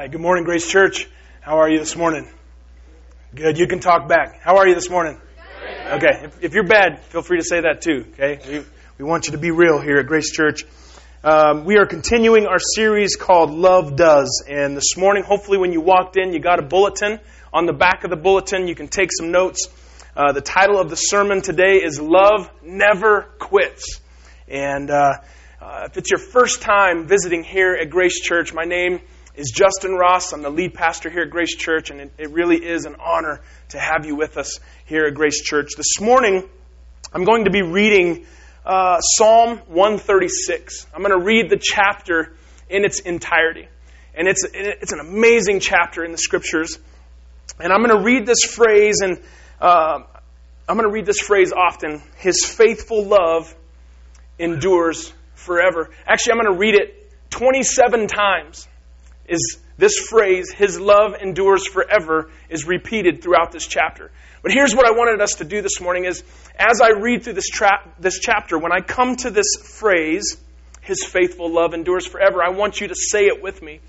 right. Good morning, Grace Church. How are you this morning? Good. You can talk back. How are you this morning? Okay. If, if you're bad, feel free to say that too. Okay. We, we want you to be real here at Grace Church. Um, we are continuing our series called Love Does. And this morning, hopefully, when you walked in, you got a bulletin. On the back of the bulletin, you can take some notes. Uh, the title of the sermon today is Love Never Quits. And uh, uh, if it's your first time visiting here at Grace Church, my name is Justin Ross. I'm the lead pastor here at Grace Church, and it, it really is an honor to have you with us here at Grace Church. This morning, I'm going to be reading uh, Psalm 136. I'm going to read the chapter in its entirety. And it's, it's an amazing chapter in the scriptures. And I'm going to read this phrase, and uh, I'm going to read this phrase often His faithful love endures forever. Actually, I'm going to read it 27 times is this phrase, His love endures forever, is repeated throughout this chapter. But here's what I wanted us to do this morning is, as I read through this, tra- this chapter, when I come to this phrase, His faithful love endures forever, I want you to say it with me.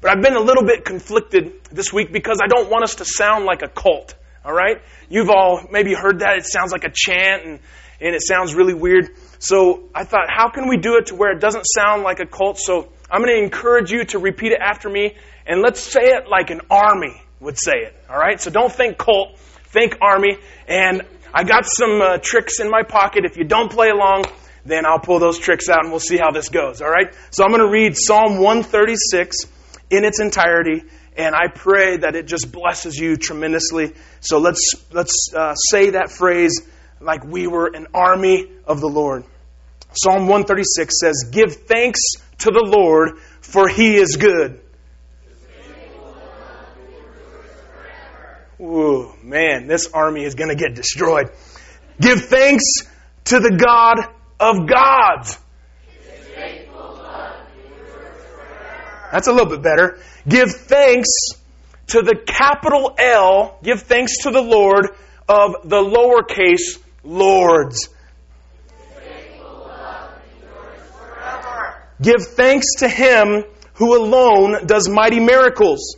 But I've been a little bit conflicted this week because I don't want us to sound like a cult. All right? You've all maybe heard that. It sounds like a chant and, and it sounds really weird. So I thought, how can we do it to where it doesn't sound like a cult? So I'm going to encourage you to repeat it after me, and let's say it like an army would say it. All right? So don't think cult, think army. And I got some uh, tricks in my pocket. If you don't play along, then I'll pull those tricks out and we'll see how this goes. All right? So I'm going to read Psalm 136 in its entirety, and I pray that it just blesses you tremendously. So let's let's uh, say that phrase like we were an army of the Lord. Psalm 136 says, "Give thanks to the Lord, for he is good. Ooh, man, this army is going to get destroyed. Give thanks to the God of gods. That's a little bit better. Give thanks to the capital L. Give thanks to the Lord of the lowercase lords. Give thanks to him who alone does mighty miracles.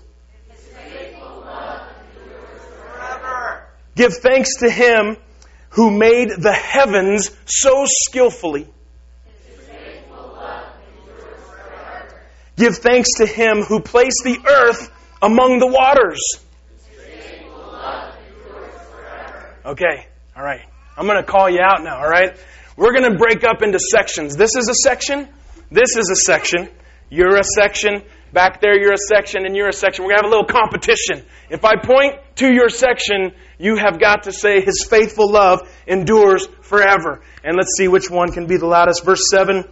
Give thanks to him who made the heavens so skillfully. Give thanks to him who placed the earth among the waters. Okay, all right. I'm going to call you out now, all right? We're going to break up into sections. This is a section. This is a section. You're a section. Back there, you're a section, and you're a section. We're going to have a little competition. If I point to your section, you have got to say, His faithful love endures forever. And let's see which one can be the loudest. Verse 7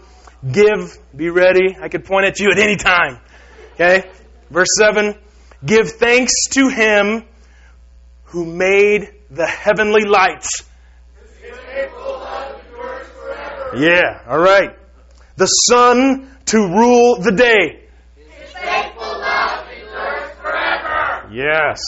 Give, be ready. I could point at you at any time. Okay? Verse 7 Give thanks to Him who made the heavenly lights. Yeah, all right the sun to rule the day. His faithful love endures forever. Yes.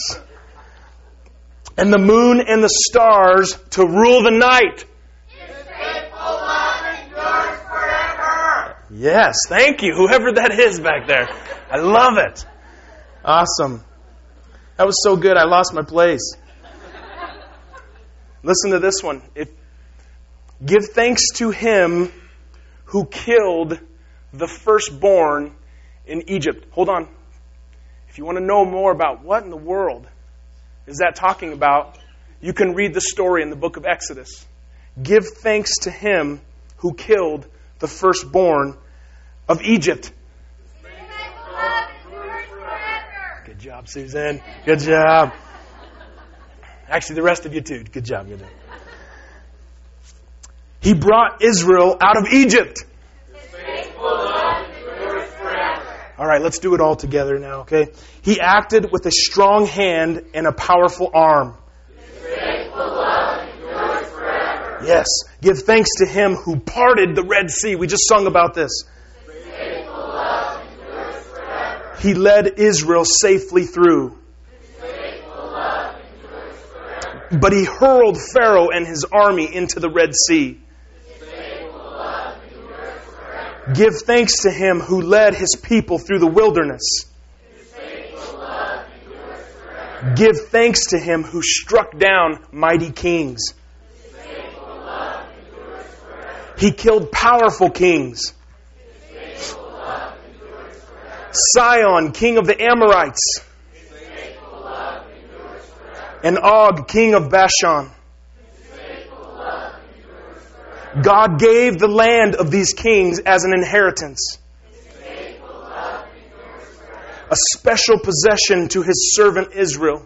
And the moon and the stars to rule the night. His faithful love endures forever. Yes, thank you, whoever that is back there. I love it. Awesome. That was so good, I lost my place. Listen to this one. If, give thanks to him who killed the firstborn in Egypt. Hold on. If you want to know more about what in the world is that talking about, you can read the story in the book of Exodus. Give thanks to him who killed the firstborn of Egypt. Good job, Susan. Good job. Actually, the rest of you too. Good job. Good job. He brought Israel out of Egypt. All right, let's do it all together now, okay? He acted with a strong hand and a powerful arm. Yes. Give thanks to him who parted the Red Sea. We just sung about this. He led Israel safely through. But he hurled Pharaoh and his army into the Red Sea. Give thanks to him who led his people through the wilderness. Give thanks to him who struck down mighty kings. He killed powerful kings. Sihon, king of the Amorites. And Og, king of Bashan. God gave the land of these kings as an inheritance, a special possession to his servant Israel.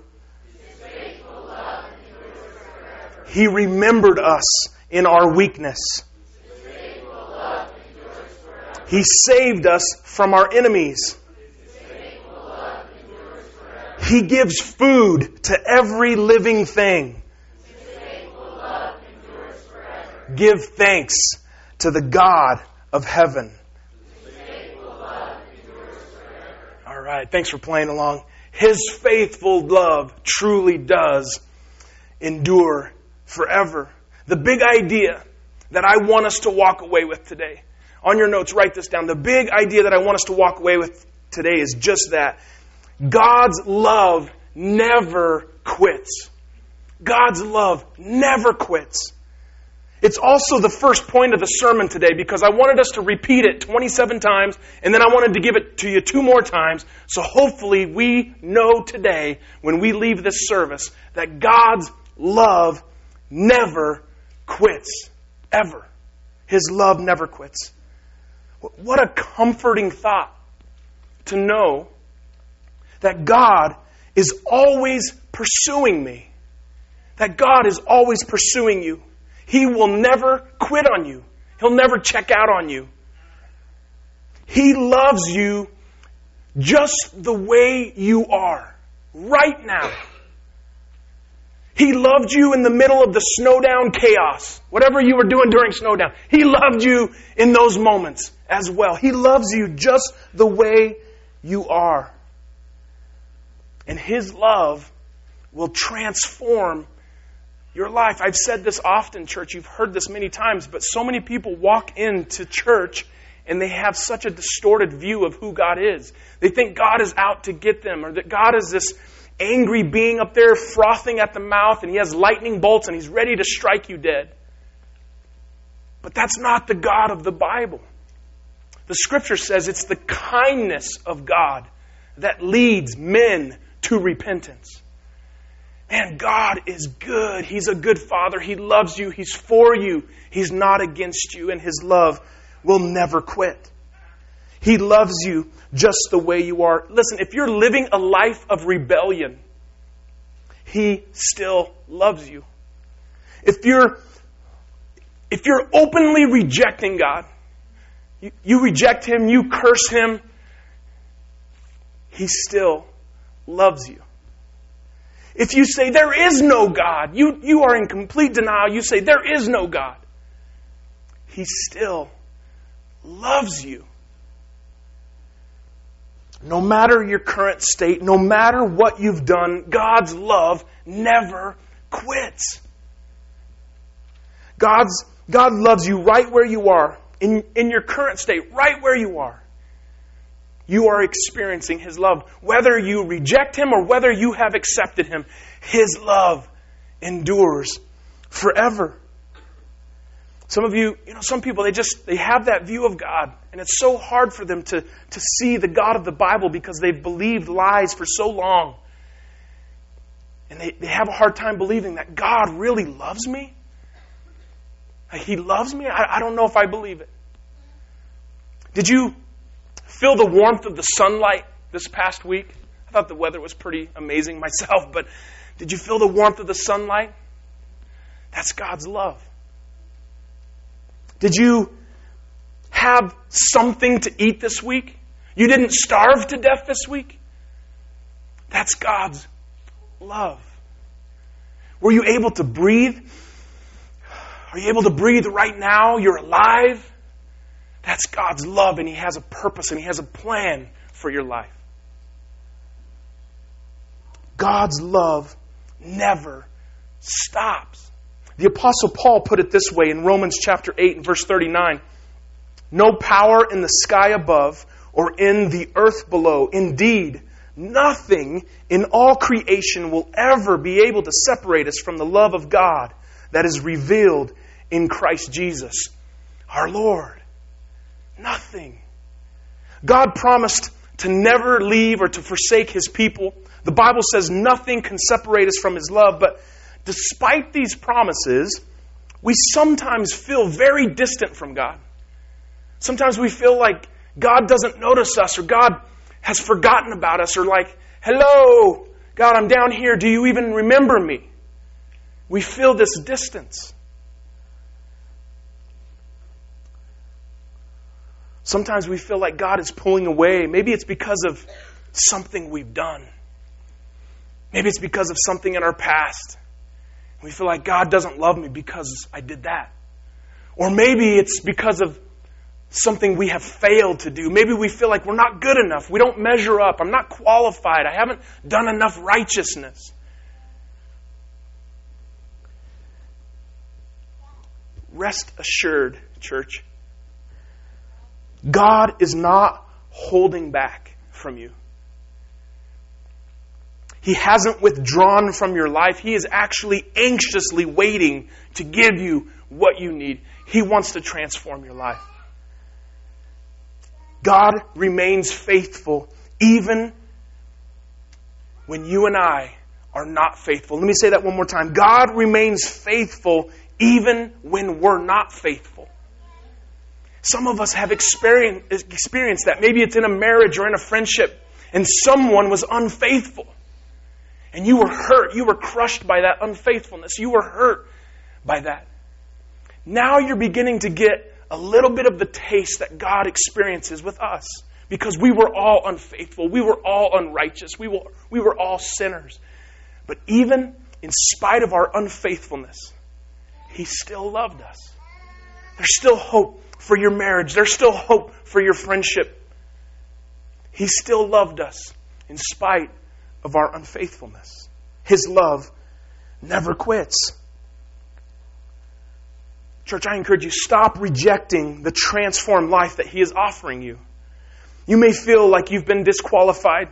He remembered us in our weakness. He saved us from our enemies. He gives food to every living thing. Give thanks to the God of heaven. All right, thanks for playing along. His faithful love truly does endure forever. The big idea that I want us to walk away with today. On your notes, write this down. The big idea that I want us to walk away with today is just that. God's love never quits. God's love never quits. It's also the first point of the sermon today because I wanted us to repeat it 27 times and then I wanted to give it to you two more times. So hopefully we know today when we leave this service that God's love never quits. Ever. His love never quits. What a comforting thought to know that God is always pursuing me. That God is always pursuing you. He will never quit on you. He'll never check out on you. He loves you just the way you are, right now. He loved you in the middle of the snowdown chaos, whatever you were doing during snowdown. He loved you in those moments as well. He loves you just the way you are. And His love will transform your life. I've said this often, church. You've heard this many times, but so many people walk into church and they have such a distorted view of who God is. They think God is out to get them or that God is this angry being up there frothing at the mouth and he has lightning bolts and he's ready to strike you dead. But that's not the God of the Bible. The scripture says it's the kindness of God that leads men to repentance. And God is good. He's a good father. He loves you. He's for you. He's not against you, and His love will never quit. He loves you just the way you are. Listen, if you're living a life of rebellion, He still loves you. If you're if you're openly rejecting God, you, you reject Him, you curse Him, He still loves you. If you say there is no God, you, you are in complete denial. You say there is no God. He still loves you. No matter your current state, no matter what you've done, God's love never quits. God's, God loves you right where you are, in, in your current state, right where you are you are experiencing His love. Whether you reject Him or whether you have accepted Him, His love endures forever. Some of you, you know, some people, they just, they have that view of God, and it's so hard for them to, to see the God of the Bible because they've believed lies for so long. And they, they have a hard time believing that God really loves me. He loves me? I, I don't know if I believe it. Did you feel the warmth of the sunlight this past week? I thought the weather was pretty amazing myself, but did you feel the warmth of the sunlight? That's God's love. Did you have something to eat this week? You didn't starve to death this week? That's God's love. Were you able to breathe? Are you able to breathe right now? You're alive? That's God's love, and He has a purpose and He has a plan for your life. God's love never stops. The Apostle Paul put it this way in Romans chapter 8 and verse 39 No power in the sky above or in the earth below, indeed, Nothing in all creation will ever be able to separate us from the love of God that is revealed in Christ Jesus, our Lord. Nothing. God promised to never leave or to forsake his people. The Bible says nothing can separate us from his love, but despite these promises, we sometimes feel very distant from God. Sometimes we feel like God doesn't notice us or God has forgotten about us or like, hello, God, I'm down here. Do you even remember me? We feel this distance. Sometimes we feel like God is pulling away. Maybe it's because of something we've done. Maybe it's because of something in our past. We feel like God doesn't love me because I did that. Or maybe it's because of something we have failed to do. Maybe we feel like we're not good enough. We don't measure up. I'm not qualified. I haven't done enough righteousness. Rest assured, church. God is not holding back from you. He hasn't withdrawn from your life. He is actually anxiously waiting to give you what you need. He wants to transform your life. God remains faithful even when you and I are not faithful. Let me say that one more time. God remains faithful even when we're not faithful. Some of us have experienced, that. Maybe it's in a marriage or in a friendship, and someone was unfaithful. And you were hurt. You were crushed by that unfaithfulness. You were hurt by that. Now you're beginning to get a little bit of the taste that God experiences with us because we were all unfaithful. We were all unrighteous. We were, we were all sinners. But even in spite of our unfaithfulness, He still loved us. There's still hope for your marriage, there's still hope for your friendship. He still loved us in spite of our unfaithfulness. His love never quits. Church, I encourage you, stop rejecting the transformed life that He is offering you. You may feel like you've been disqualified,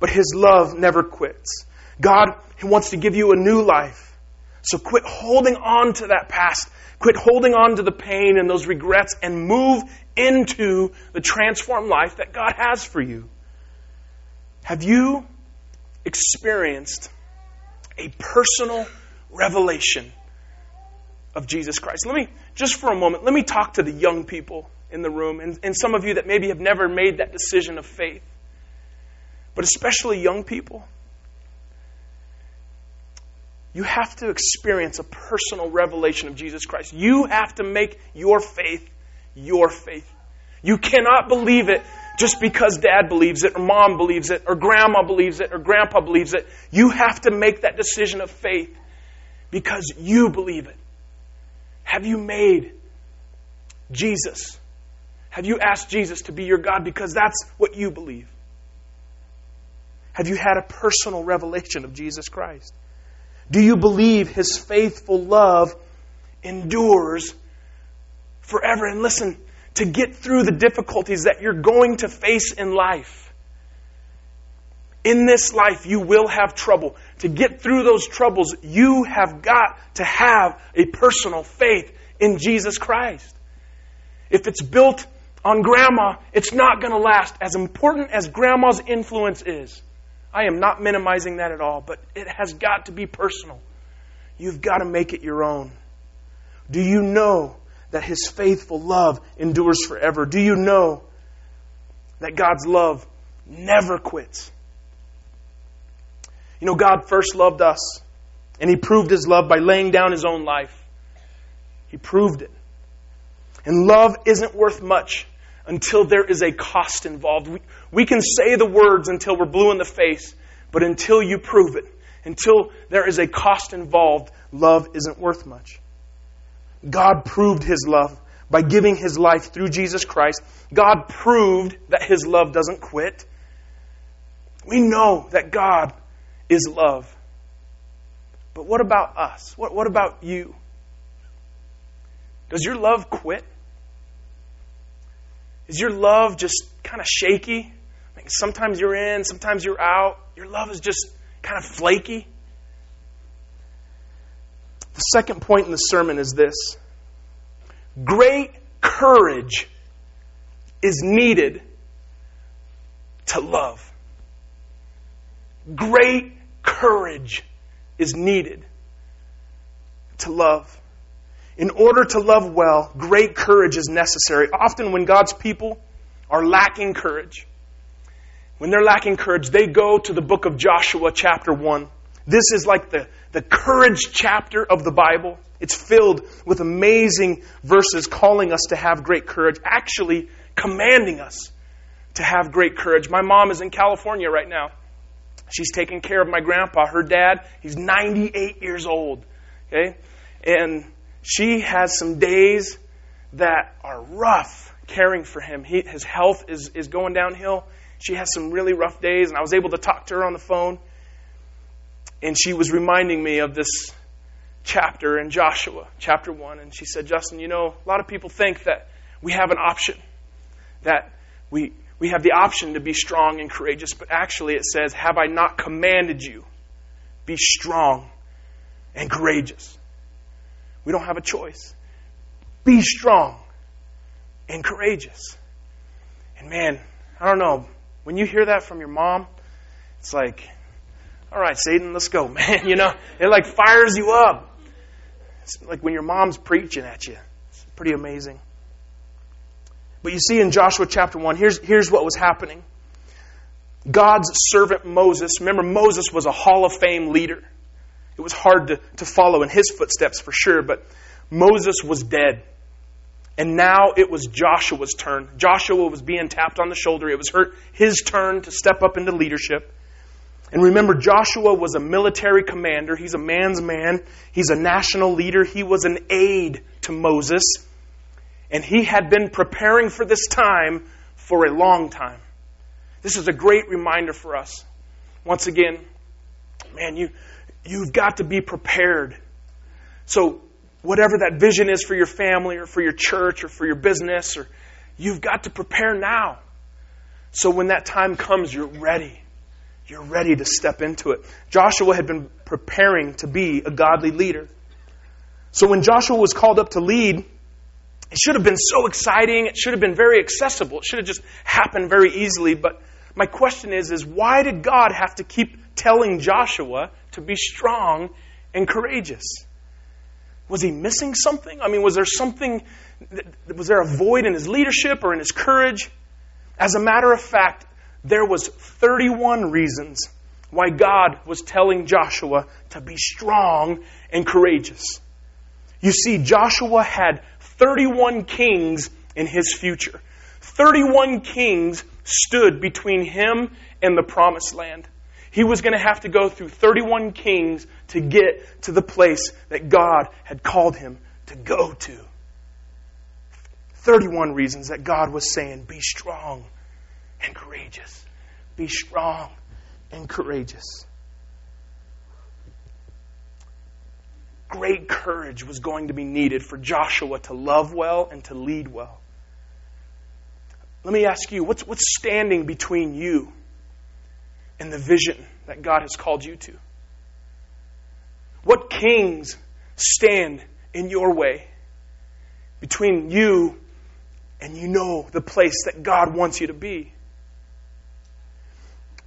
but His love never quits. God wants to give you a new life. So quit holding on to that past. Quit holding on to the pain and those regrets and move into the transformed life that God has for you. Have you experienced a personal revelation of Jesus Christ. Let me, just for a moment, let me talk to the young people in the room and, and some of you that maybe have never made that decision of faith, but especially young people. You have to experience a personal revelation of Jesus Christ. You have to make your faith your faith. You cannot believe it just because dad believes it, or mom believes it, or grandma believes it, or grandpa believes it. You have to make that decision of faith because you believe it. Have you made Jesus? Have you asked Jesus to be your God because that's what you believe? Have you had a personal revelation of Jesus Christ? Do you believe his faithful love endures forever? And listen, to get through the difficulties that you're going to face in life. In this life, you will have trouble. To get through those troubles, you have got to have a personal faith in Jesus Christ. If it's built on grandma, it's not going to last. As important as grandma's influence is, I am not minimizing that at all, but it has got to be personal. You've got to make it your own. Do you know that his faithful love endures forever? Do you know that God's love never quits? You know, God first loved us, and he proved his love by laying down his own life. He proved it. And love isn't worth much until there is a cost involved. We, we can say the words until we're blue in the face, but until you prove it, until there is a cost involved, love isn't worth much. God proved his love by giving his life through Jesus Christ. God proved that his love doesn't quit. We know that God is love. But what about us? What, what about you? Does your love quit? Is your love just kind of shaky? Sometimes you're in, sometimes you're out. Your love is just kind of flaky. The second point in the sermon is this great courage is needed to love. Great courage is needed to love. In order to love well, great courage is necessary. Often, when God's people are lacking courage, when they're lacking courage, they go to the book of Joshua, chapter 1. This is like the, the courage chapter of the Bible. It's filled with amazing verses calling us to have great courage, actually commanding us to have great courage. My mom is in California right now. She's taking care of my grandpa, her dad. He's 98 years old. Okay? And she has some days that are rough caring for him. He, his health is, is going downhill. She has some really rough days, and I was able to talk to her on the phone. And she was reminding me of this chapter in Joshua, chapter 1. And she said, Justin, you know, a lot of people think that we have an option, that we, we have the option to be strong and courageous, but actually it says, Have I not commanded you? Be strong and courageous. We don't have a choice. Be strong and courageous. And man, I don't know, when you hear that from your mom, it's like, all right, Satan, let's go, man. You know, it like fires you up. It's like when your mom's preaching at you. It's pretty amazing. But you see in Joshua chapter 1, here's, here's what was happening. God's servant Moses, remember, Moses was a Hall of Fame leader. It was hard to, to follow in his footsteps for sure, but Moses was dead. And now it was Joshua's turn. Joshua was being tapped on the shoulder. It was her, his turn to step up into leadership. And remember, Joshua was a military commander. He's a man's man. He's a national leader. He was an aide to Moses. And he had been preparing for this time for a long time. This is a great reminder for us. Once again, man, you, you've got to be prepared. So, whatever that vision is for your family or for your church or for your business, or you've got to prepare now. So when that time comes, you're ready. You're ready to step into it. Joshua had been preparing to be a godly leader. So when Joshua was called up to lead, it should have been so exciting. It should have been very accessible. It should have just happened very easily. But my question is, is why did God have to keep telling Joshua to be strong and courageous? Was he missing something? I mean, was there something, was there a void in his leadership or in his courage? As a matter of fact, there was 31 reasons why God was telling Joshua to be strong and courageous. You see, Joshua had 31 kings in his future. 31 kings stood between him and the promised land. He was going to have to go through 31 kings to get to the place that God had called him to go to. 31 reasons that God was saying, be strong and courageous. Be strong and courageous. Great courage was going to be needed for Joshua to love well and to lead well. Let me ask you, what's, what's standing between you and the vision that God has called you to? What kings stand in your way between you and you know the place that God wants you to be?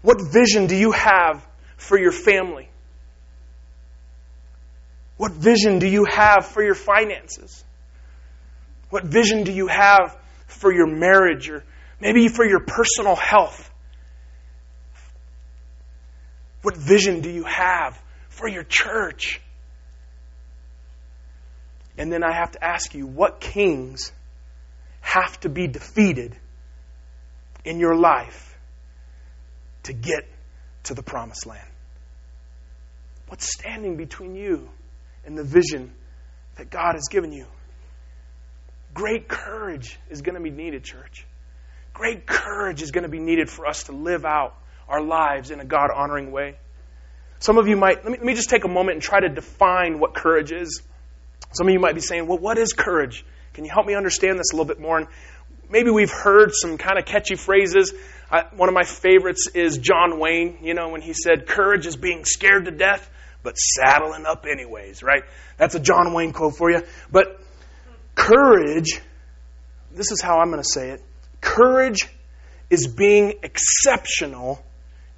What vision do you have for your family? What vision do you have for your finances? What vision do you have for your marriage or maybe for your personal health? What vision do you have for your church? And then I have to ask you, what kings have to be defeated in your life to get to the promised land? What's standing between you and the vision that God has given you? Great courage is going to be needed, church. Great courage is going to be needed for us to live out our lives in a God honoring way. Some of you might, let me, let me just take a moment and try to define what courage is. Some of you might be saying, well, what is courage? Can you help me understand this a little bit more? And maybe we've heard some kind of catchy phrases. I, one of my favorites is John Wayne, you know, when he said, Courage is being scared to death, but saddling up anyways, right? That's a John Wayne quote for you. But courage, this is how I'm going to say it courage is being exceptional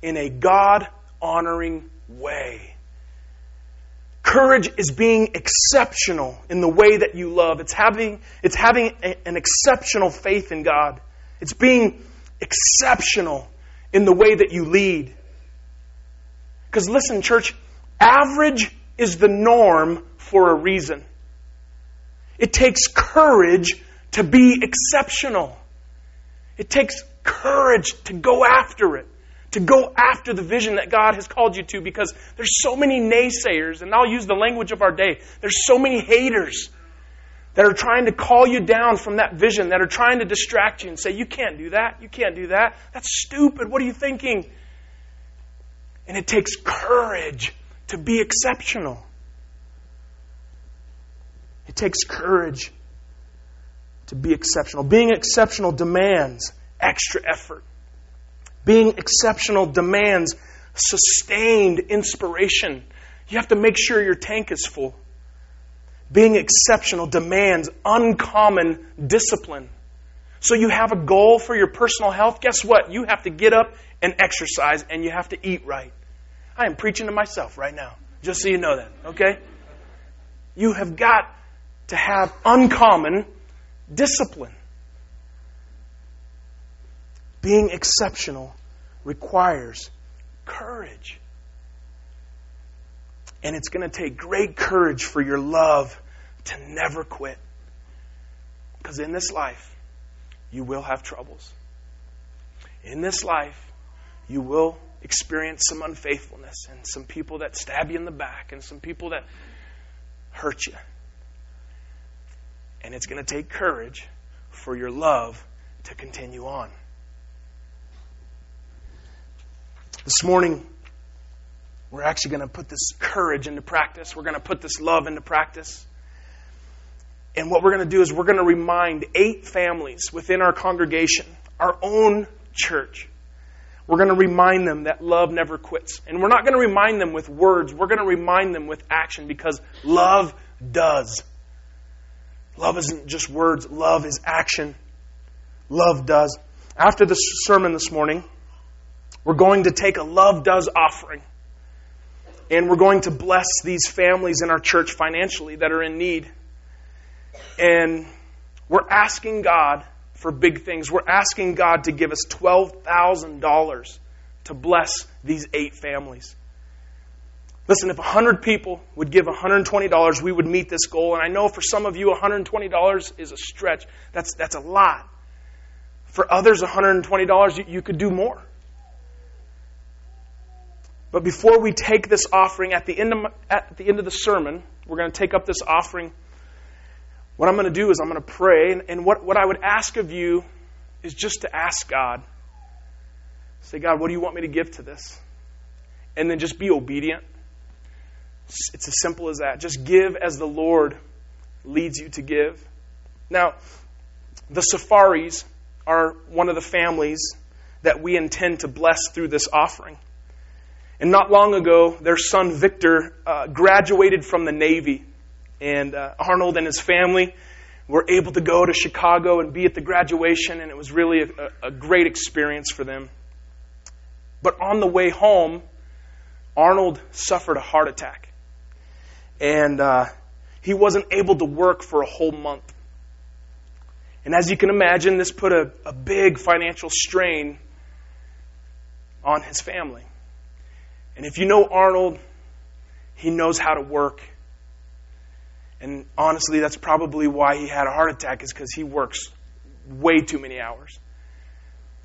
in a God honoring way. Courage is being exceptional in the way that you love. It's having, it's having a, an exceptional faith in God. It's being exceptional in the way that you lead. Because listen, church, average is the norm for a reason. It takes courage to be exceptional. It takes courage to go after it to go after the vision that God has called you to because there's so many naysayers, and I'll use the language of our day. There's so many haters that are trying to call you down from that vision, that are trying to distract you and say, You can't do that. You can't do that. That's stupid. What are you thinking? And it takes courage to be exceptional. It takes courage to be exceptional. Being exceptional demands extra effort. Being exceptional demands sustained inspiration. You have to make sure your tank is full. Being exceptional demands uncommon discipline. So you have a goal for your personal health. Guess what? You have to get up and exercise and you have to eat right. I am preaching to myself right now, just so you know that, okay? You have got to have uncommon discipline. Being exceptional requires courage. And it's going to take great courage for your love to never quit. Because in this life, you will have troubles. In this life, you will experience some unfaithfulness and some people that stab you in the back and some people that hurt you. And it's going to take courage for your love to continue on. This morning, we're actually going to put this courage into practice. We're going to put this love into practice. And what we're going to do is we're going to remind eight families within our congregation, our own church. We're going to remind them that love never quits. And we're not going to remind them with words, we're going to remind them with action because love does. Love isn't just words, love is action. Love does. After the sermon this morning, we're going to take a love does offering. And we're going to bless these families in our church financially that are in need. And we're asking God for big things. We're asking God to give us $12,000 to bless these eight families. Listen, if 100 people would give $120, we would meet this goal. And I know for some of you, $120 is a stretch. That's, that's a lot. For others, $120, you, you could do more. But before we take this offering, at the end of, at the, end of the sermon, we're going to take up this offering. What I'm going to do is I'm going to pray. And, and what, what I would ask of you is just to ask God. Say, God, what do you want me to give to this? And then just be obedient. It's, as simple as that. Just give as the Lord leads you to give. Now, the Safaris are one of the families that we intend to bless through this offering. And not long ago, their son Victor uh, graduated from the Navy. And uh, Arnold and his family were able to go to Chicago and be at the graduation, and it was really a, a great experience for them. But on the way home, Arnold suffered a heart attack. And uh, he wasn't able to work for a whole month. And as you can imagine, this put a, a big financial strain on his family. And if you know Arnold, he knows how to work. And honestly, that's probably why he had a heart attack, is because he works way too many hours.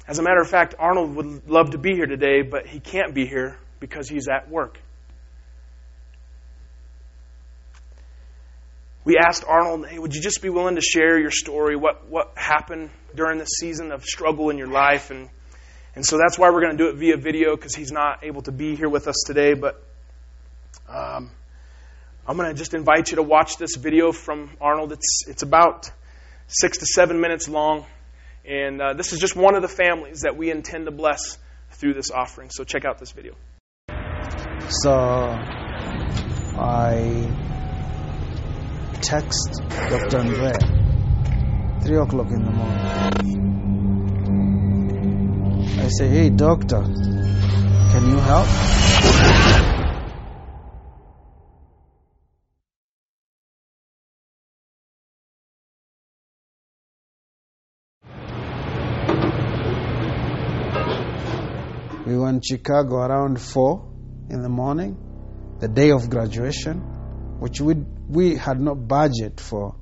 As a matter of fact, Arnold would love to be here today, but he can't be here because he's at work. We asked Arnold, hey, would you just be willing to share your story, what, what happened during this season of struggle in your life? And and so that's why we're going to do it via video because he's not able to be here with us today. But um, I'm going to just invite you to watch this video from Arnold. It's, it's about six to seven minutes long. And uh, this is just one of the families that we intend to bless through this offering. So check out this video. So I text Dr. Andre, 3 o'clock in the morning. I say, hey, doctor, can you help? We in Chicago around 4 in the morning, the day of graduation, which we, we had no budget for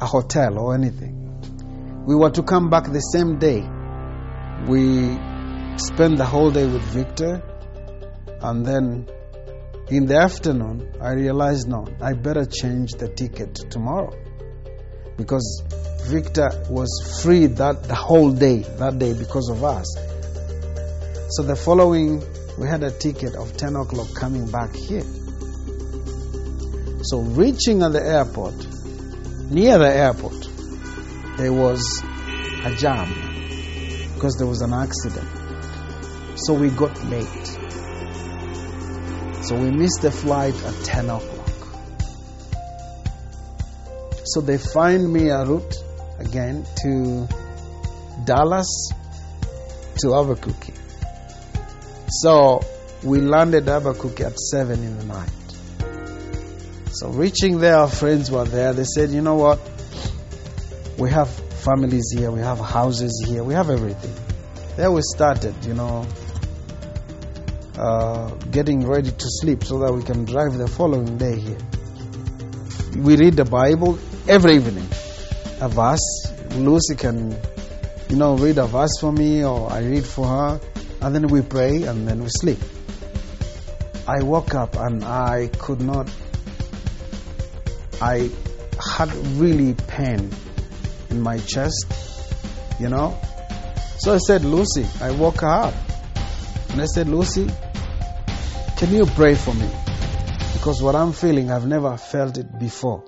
a hotel or anything. We were to come back the same day. We spent the whole day with Victor, and then in the afternoon, I realized no, I better change the ticket tomorrow because Victor was free that the whole day that day because of us. So the following, we had a ticket of 10 o'clock coming back here. So reaching at the airport, near the airport, there was a jam because there was an accident. So we got late. So we missed the flight at 10 o'clock. So they find me a route again to Dallas to Albuquerque. So we landed Albuquerque at 7 in the night. So reaching there, our friends were there. They said, you know what? We have families here, we have houses here, we have everything. There we started, you know, uh, getting ready to sleep so that we can drive the following day here. We read the Bible every evening, a verse. Lucy can, you know, read a verse for me, or I read for her, and then we pray, and then we sleep. I woke up and I could not. I had really pain in my chest, you know. So I said, Lucy, I woke her up. And I said, Lucy, can you pray for me? Because what I'm feeling, I've never felt it before.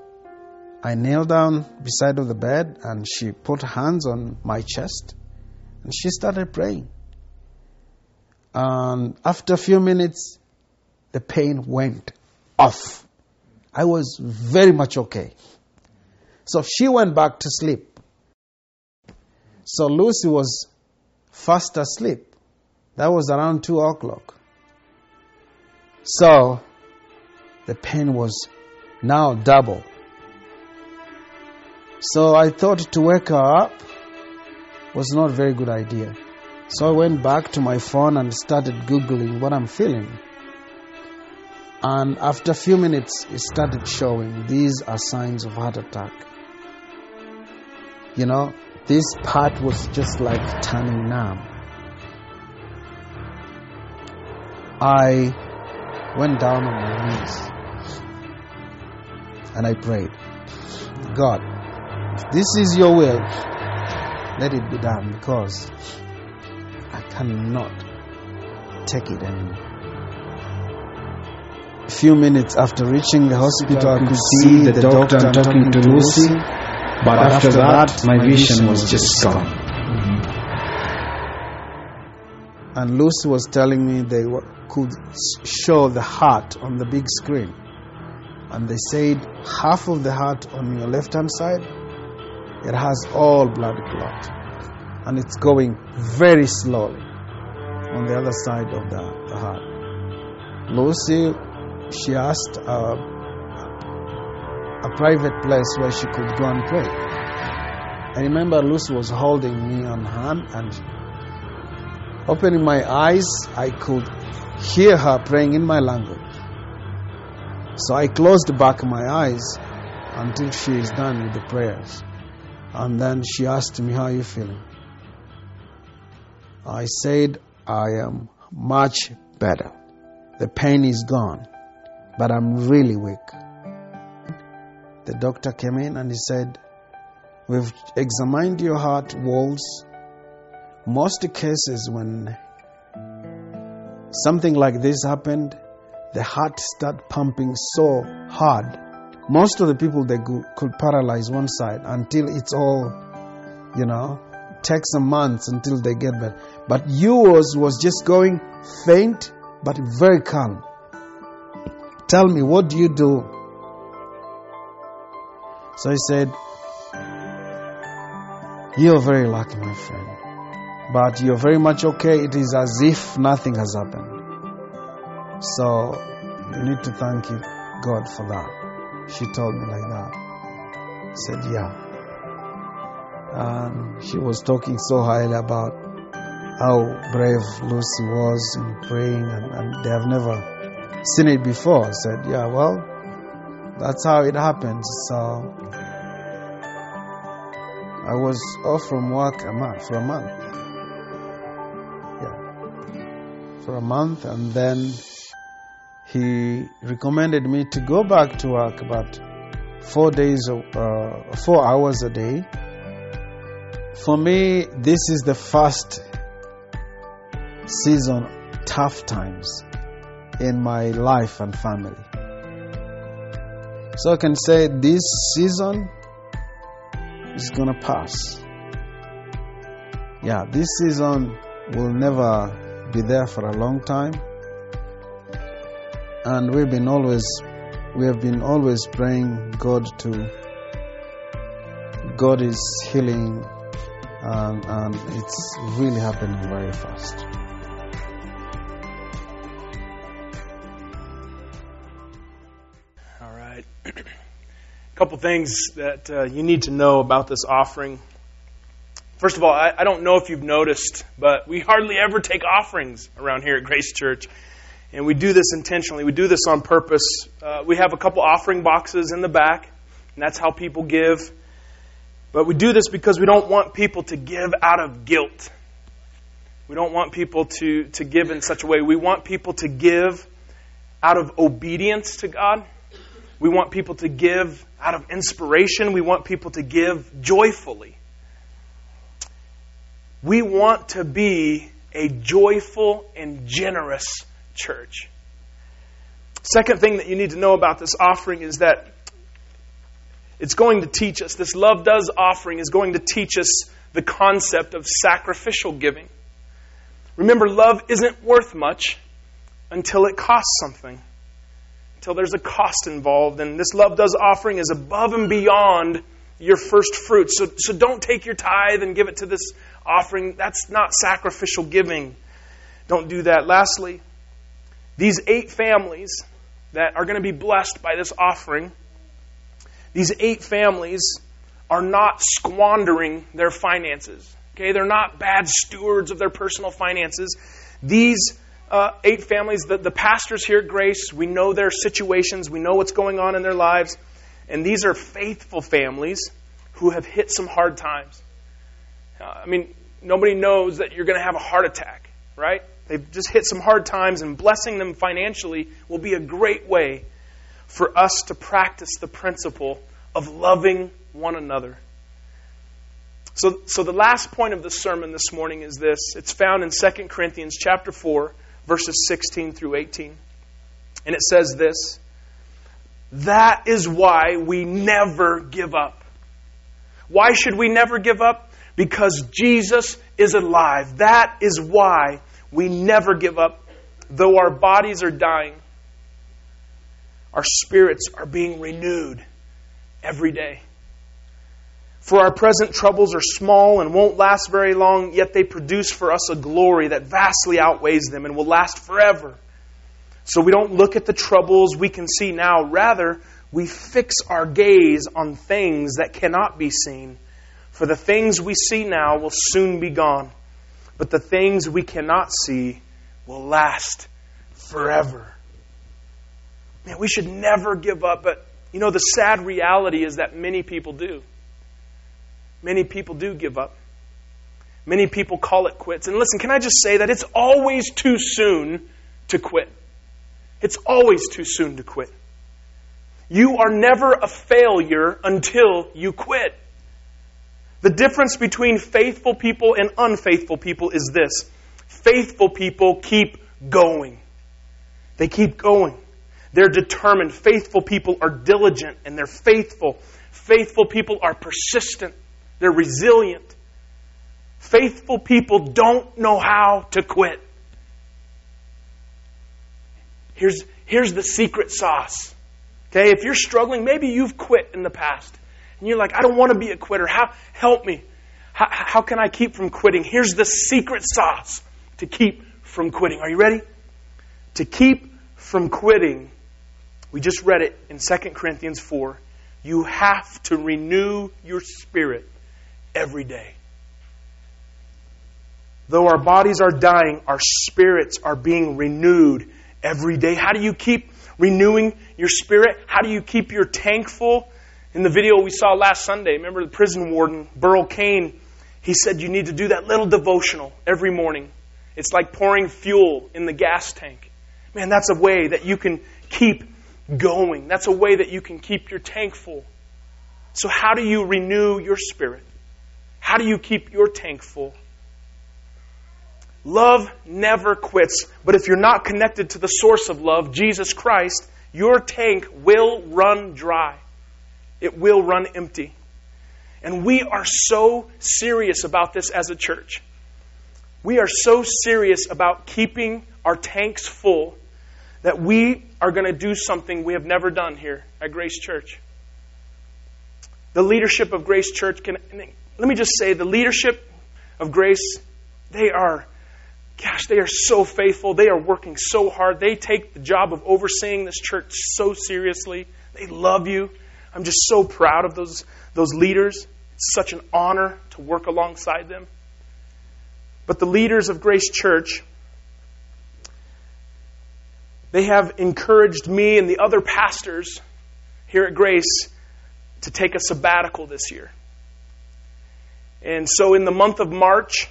I knelt down beside of the bed and she put hands on my chest and she started praying. And after a few minutes, the pain went off. I was very much okay. So she went back to sleep. So Lucy was fast asleep. That was around 2 o'clock. So the pain was now double. So I thought to wake her up was not a very good idea. So I went back to my phone and started Googling what I'm feeling. And after a few minutes, it started showing these are signs of heart attack. You know, this part was just like turning numb. I went down on my knees and I prayed, God, if this is your will, let it be done because I cannot take it anymore. A few minutes after reaching the hospital, I could see the doctor talking to Lucy, But after that, my vision was just gone. Mm-hmm. and Lucy was telling me they could show the heart on the big screen. And they said half of the heart on your left hand side, it has all blood clot. And it's going very slowly on the other side of the, the heart. Lucy, she asked uh, a private place where she could go and pray. I remember Lucy was holding me on hand and opening my eyes, I could hear her praying in my language. So I closed back my eyes until she is done with the prayers. And then she asked me, How are you feeling? I said, I am much better. The pain is gone, but I'm really weak. The doctor came in and he said, We've examined your heart walls. Most cases, when something like this happened, the heart start pumping so hard. Most of the people they could paralyze one side until it's all, you know, takes some months until they get better. But yours was just going faint, but very calm. Tell me, what do you do? So he said, You're very lucky, my friend. But you're very much okay. It is as if nothing has happened. So you need to thank God for that. She told me like that. I said, Yeah. And she was talking so highly about how brave Lucy was in praying, and, and they have never seen it before. I said, Yeah, well, that's how it happens. So I was off from work a month, for a month. Yeah. For a month, and then he recommended me to go back to work about four days, uh, four hours a day. For me, this is the first season, tough times in my life and family. So I can say this season is gonna pass. Yeah, this season will never be there for a long time. And we've been always we have been always praying God to God is healing and, and it's really happening very fast. Couple things that uh, you need to know about this offering. First of all, I, I don't know if you've noticed, but we hardly ever take offerings around here at Grace Church. And we do this intentionally. We do this on purpose. Uh, we have a couple offering boxes in the back, and that's how people give. But we do this because we don't want people to give out of guilt. We don't want people to, to give in such a way. We want people to give out of obedience to God. We want people to give out of inspiration. We want people to give joyfully. We want to be a joyful and generous church. Second thing that you need to know about this offering is that it's going to teach us, this love does offering is going to teach us the concept of sacrificial giving. Remember, love isn't worth much until it costs something, until there's a cost involved. And this love does offering is above and beyond your first fruits. So, so don't take your tithe and give it to this offering. That's not sacrificial giving. Don't do that. Lastly, these eight families that are going to be blessed by this offering, these eight families are not squandering their finances. Okay, they're not bad stewards of their personal finances. These uh, eight families, the, the pastors here Grace, we know their situations, we know what's going on in their lives, and these are faithful families who have hit some hard times. Uh, I mean, nobody knows that you're going to have a heart attack, right? They've just hit some hard times, and blessing them financially will be a great way for us to practice the principle of loving one another. So, so the last point of the sermon this morning is this. It's found in 2 Corinthians chapter 4, verses 16 through 18. And it says this That is why we never give up. Why should we never give up? Because Jesus is alive. That is why we never give up. Though our bodies are dying, our spirits are being renewed every day. For our present troubles are small and won't last very long, yet they produce for us a glory that vastly outweighs them and will last forever. So we don't look at the troubles we can see now. Rather, we fix our gaze on things that cannot be seen. For the things we see now will soon be gone, but the things we cannot see will last forever. Man, we should never give up, but you know, the sad reality is that many people do. Many people do give up. Many people call it quits. And listen, can I just say that it's always too soon to quit? It's always too soon to quit. You are never a failure until you quit. The difference between faithful people and unfaithful people is this faithful people keep going, they keep going. They're determined. Faithful people are diligent and they're faithful. Faithful people are persistent. They're resilient. Faithful people don't know how to quit. Here's, here's the secret sauce. Okay, if you're struggling, maybe you've quit in the past. And you're like, I don't want to be a quitter. How, help me. How, how can I keep from quitting? Here's the secret sauce to keep from quitting. Are you ready? To keep from quitting, we just read it in 2 Corinthians 4. You have to renew your spirit every day. Though our bodies are dying, our spirits are being renewed every day. How do you keep renewing your spirit? How do you keep your tank full? In the video we saw last Sunday, remember the prison warden, Burl Cain, he said you need to do that little devotional every morning. It's like pouring fuel in the gas tank. Man, that's a way that you can keep going. That's a way that you can keep your tank full. So, how do you renew your spirit? How do you keep your tank full? Love never quits. But if you're not connected to the source of love, Jesus Christ, your tank will run dry. It will run empty. And we are so serious about this as a church. We are so serious about keeping our tanks full that we are going to do something we have never done here at Grace Church. The leadership of Grace Church can, let me just say, the leadership of Grace, they are Gosh, they are so faithful. They are working so hard. They take the job of overseeing this church so seriously. They love you. I'm just so proud of those, those leaders. It's such an honor to work alongside them. But the leaders of Grace Church, they have encouraged me and the other pastors here at Grace to take a sabbatical this year. And so in the month of March,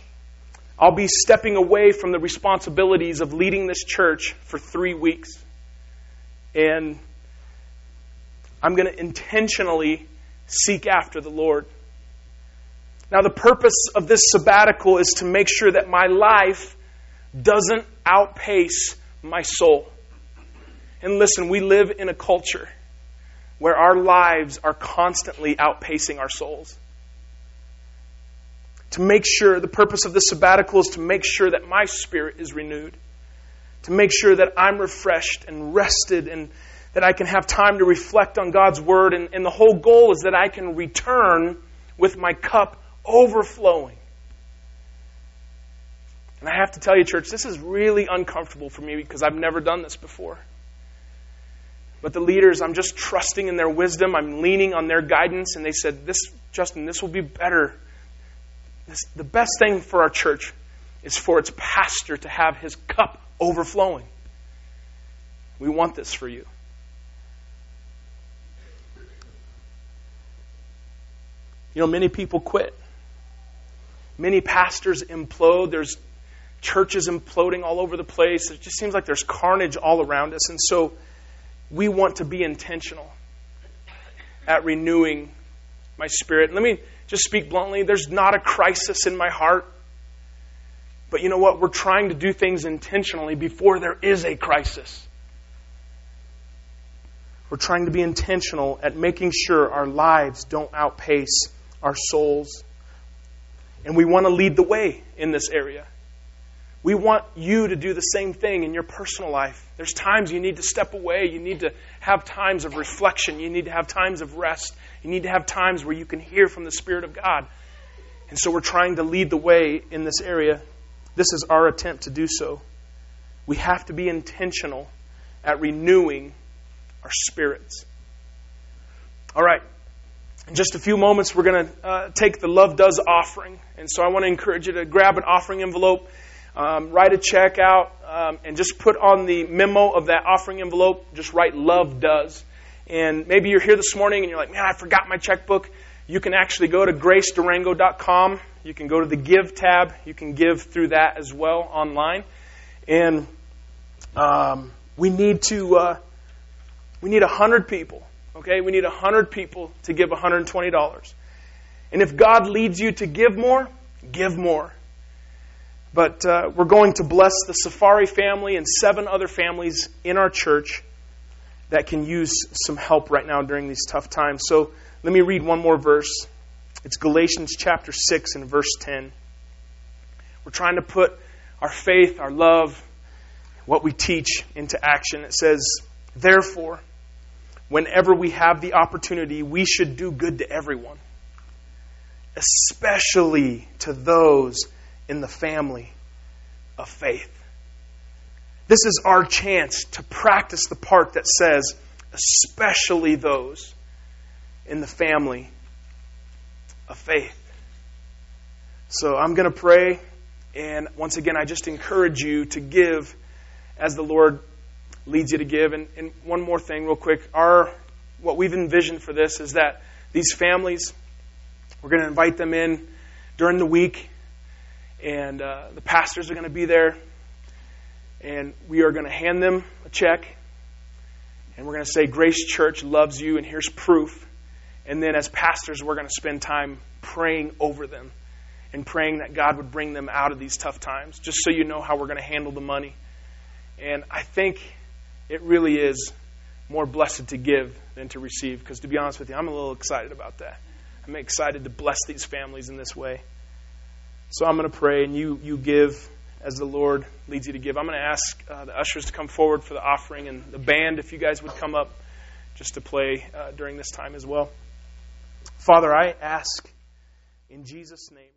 I'll be stepping away from the responsibilities of leading this church for three weeks. And I'm going to intentionally seek after the Lord. Now, the purpose of this sabbatical is to make sure that my life doesn't outpace my soul. And listen, we live in a culture where our lives are constantly outpacing our souls to make sure, the purpose of the sabbatical is to make sure that my spirit is renewed, to make sure that I'm refreshed and rested and that I can have time to reflect on God's Word. And, and the whole goal is that I can return with my cup overflowing. And I have to tell you, church, this is really uncomfortable for me because I've never done this before. But the leaders, I'm just trusting in their wisdom. I'm leaning on their guidance. And they said, This, Justin, this will be better this, the best thing for our church is for its pastor to have his cup overflowing. We want this for you. You know, many people quit. Many pastors implode. There's churches imploding all over the place. It just seems like there's carnage all around us. And so we want to be intentional at renewing my spirit. Let me just speak bluntly, there's not a crisis in my heart. But you know what? We're trying to do things intentionally before there is a crisis. We're trying to be intentional at making sure our lives don't outpace our souls. And we want to lead the way in this area. We want you to do the same thing in your personal life. There's times you need to step away. You need to have times of reflection. You need to have times of rest. You need to have times where you can hear from the Spirit of God. And so we're trying to lead the way in this area. This is our attempt to do so. We have to be intentional at renewing our spirits. All right. In just a few moments, we're going to uh, take the Love Does offering. And so I want to encourage you to grab an offering envelope um, write a check out um, and just put on the memo of that offering envelope, just write love does. And maybe you're here this morning and you're like, man, I forgot my checkbook. You can actually go to gracedurango.com. You can go to the give tab. You can give through that as well online. And um, we need to, uh, we need a 100 people, okay? We need a 100 people to give $120. And if God leads you to give more, give more. But uh, we're going to bless the Safari family and seven other families in our church that can use some help right now during these tough times. So let me read one more verse. It's Galatians chapter 6 and verse 10. We're trying to put our faith, our love, what we teach into action. It says, Therefore, whenever we have the opportunity, we should do good to everyone, especially to those in the family of faith. This is our chance to practice the part that says, especially those in the family of faith. So I'm going to pray, and once again, I just encourage you to give as the Lord leads you to give. And, and one more thing, real quick. Our what we've envisioned for this is that these families, we're going to invite them in during the week, and uh, the pastors are going to be there, and we are going to hand them a check, and we're going to say, Grace Church loves you, and here's proof. And then, as pastors, we're going to spend time praying over them and praying that God would bring them out of these tough times, just so you know how we're going to handle the money. And I think it really is more blessed to give than to receive, because to be honest with you, I'm a little excited about that. I'm excited to bless these families in this way. So I'm going to pray, and you, you give as the Lord leads you to give. I'm going to ask uh, the ushers to come forward for the offering, and the band, if you guys would come up just to play uh, during this time as well. Father, I ask in Jesus' name.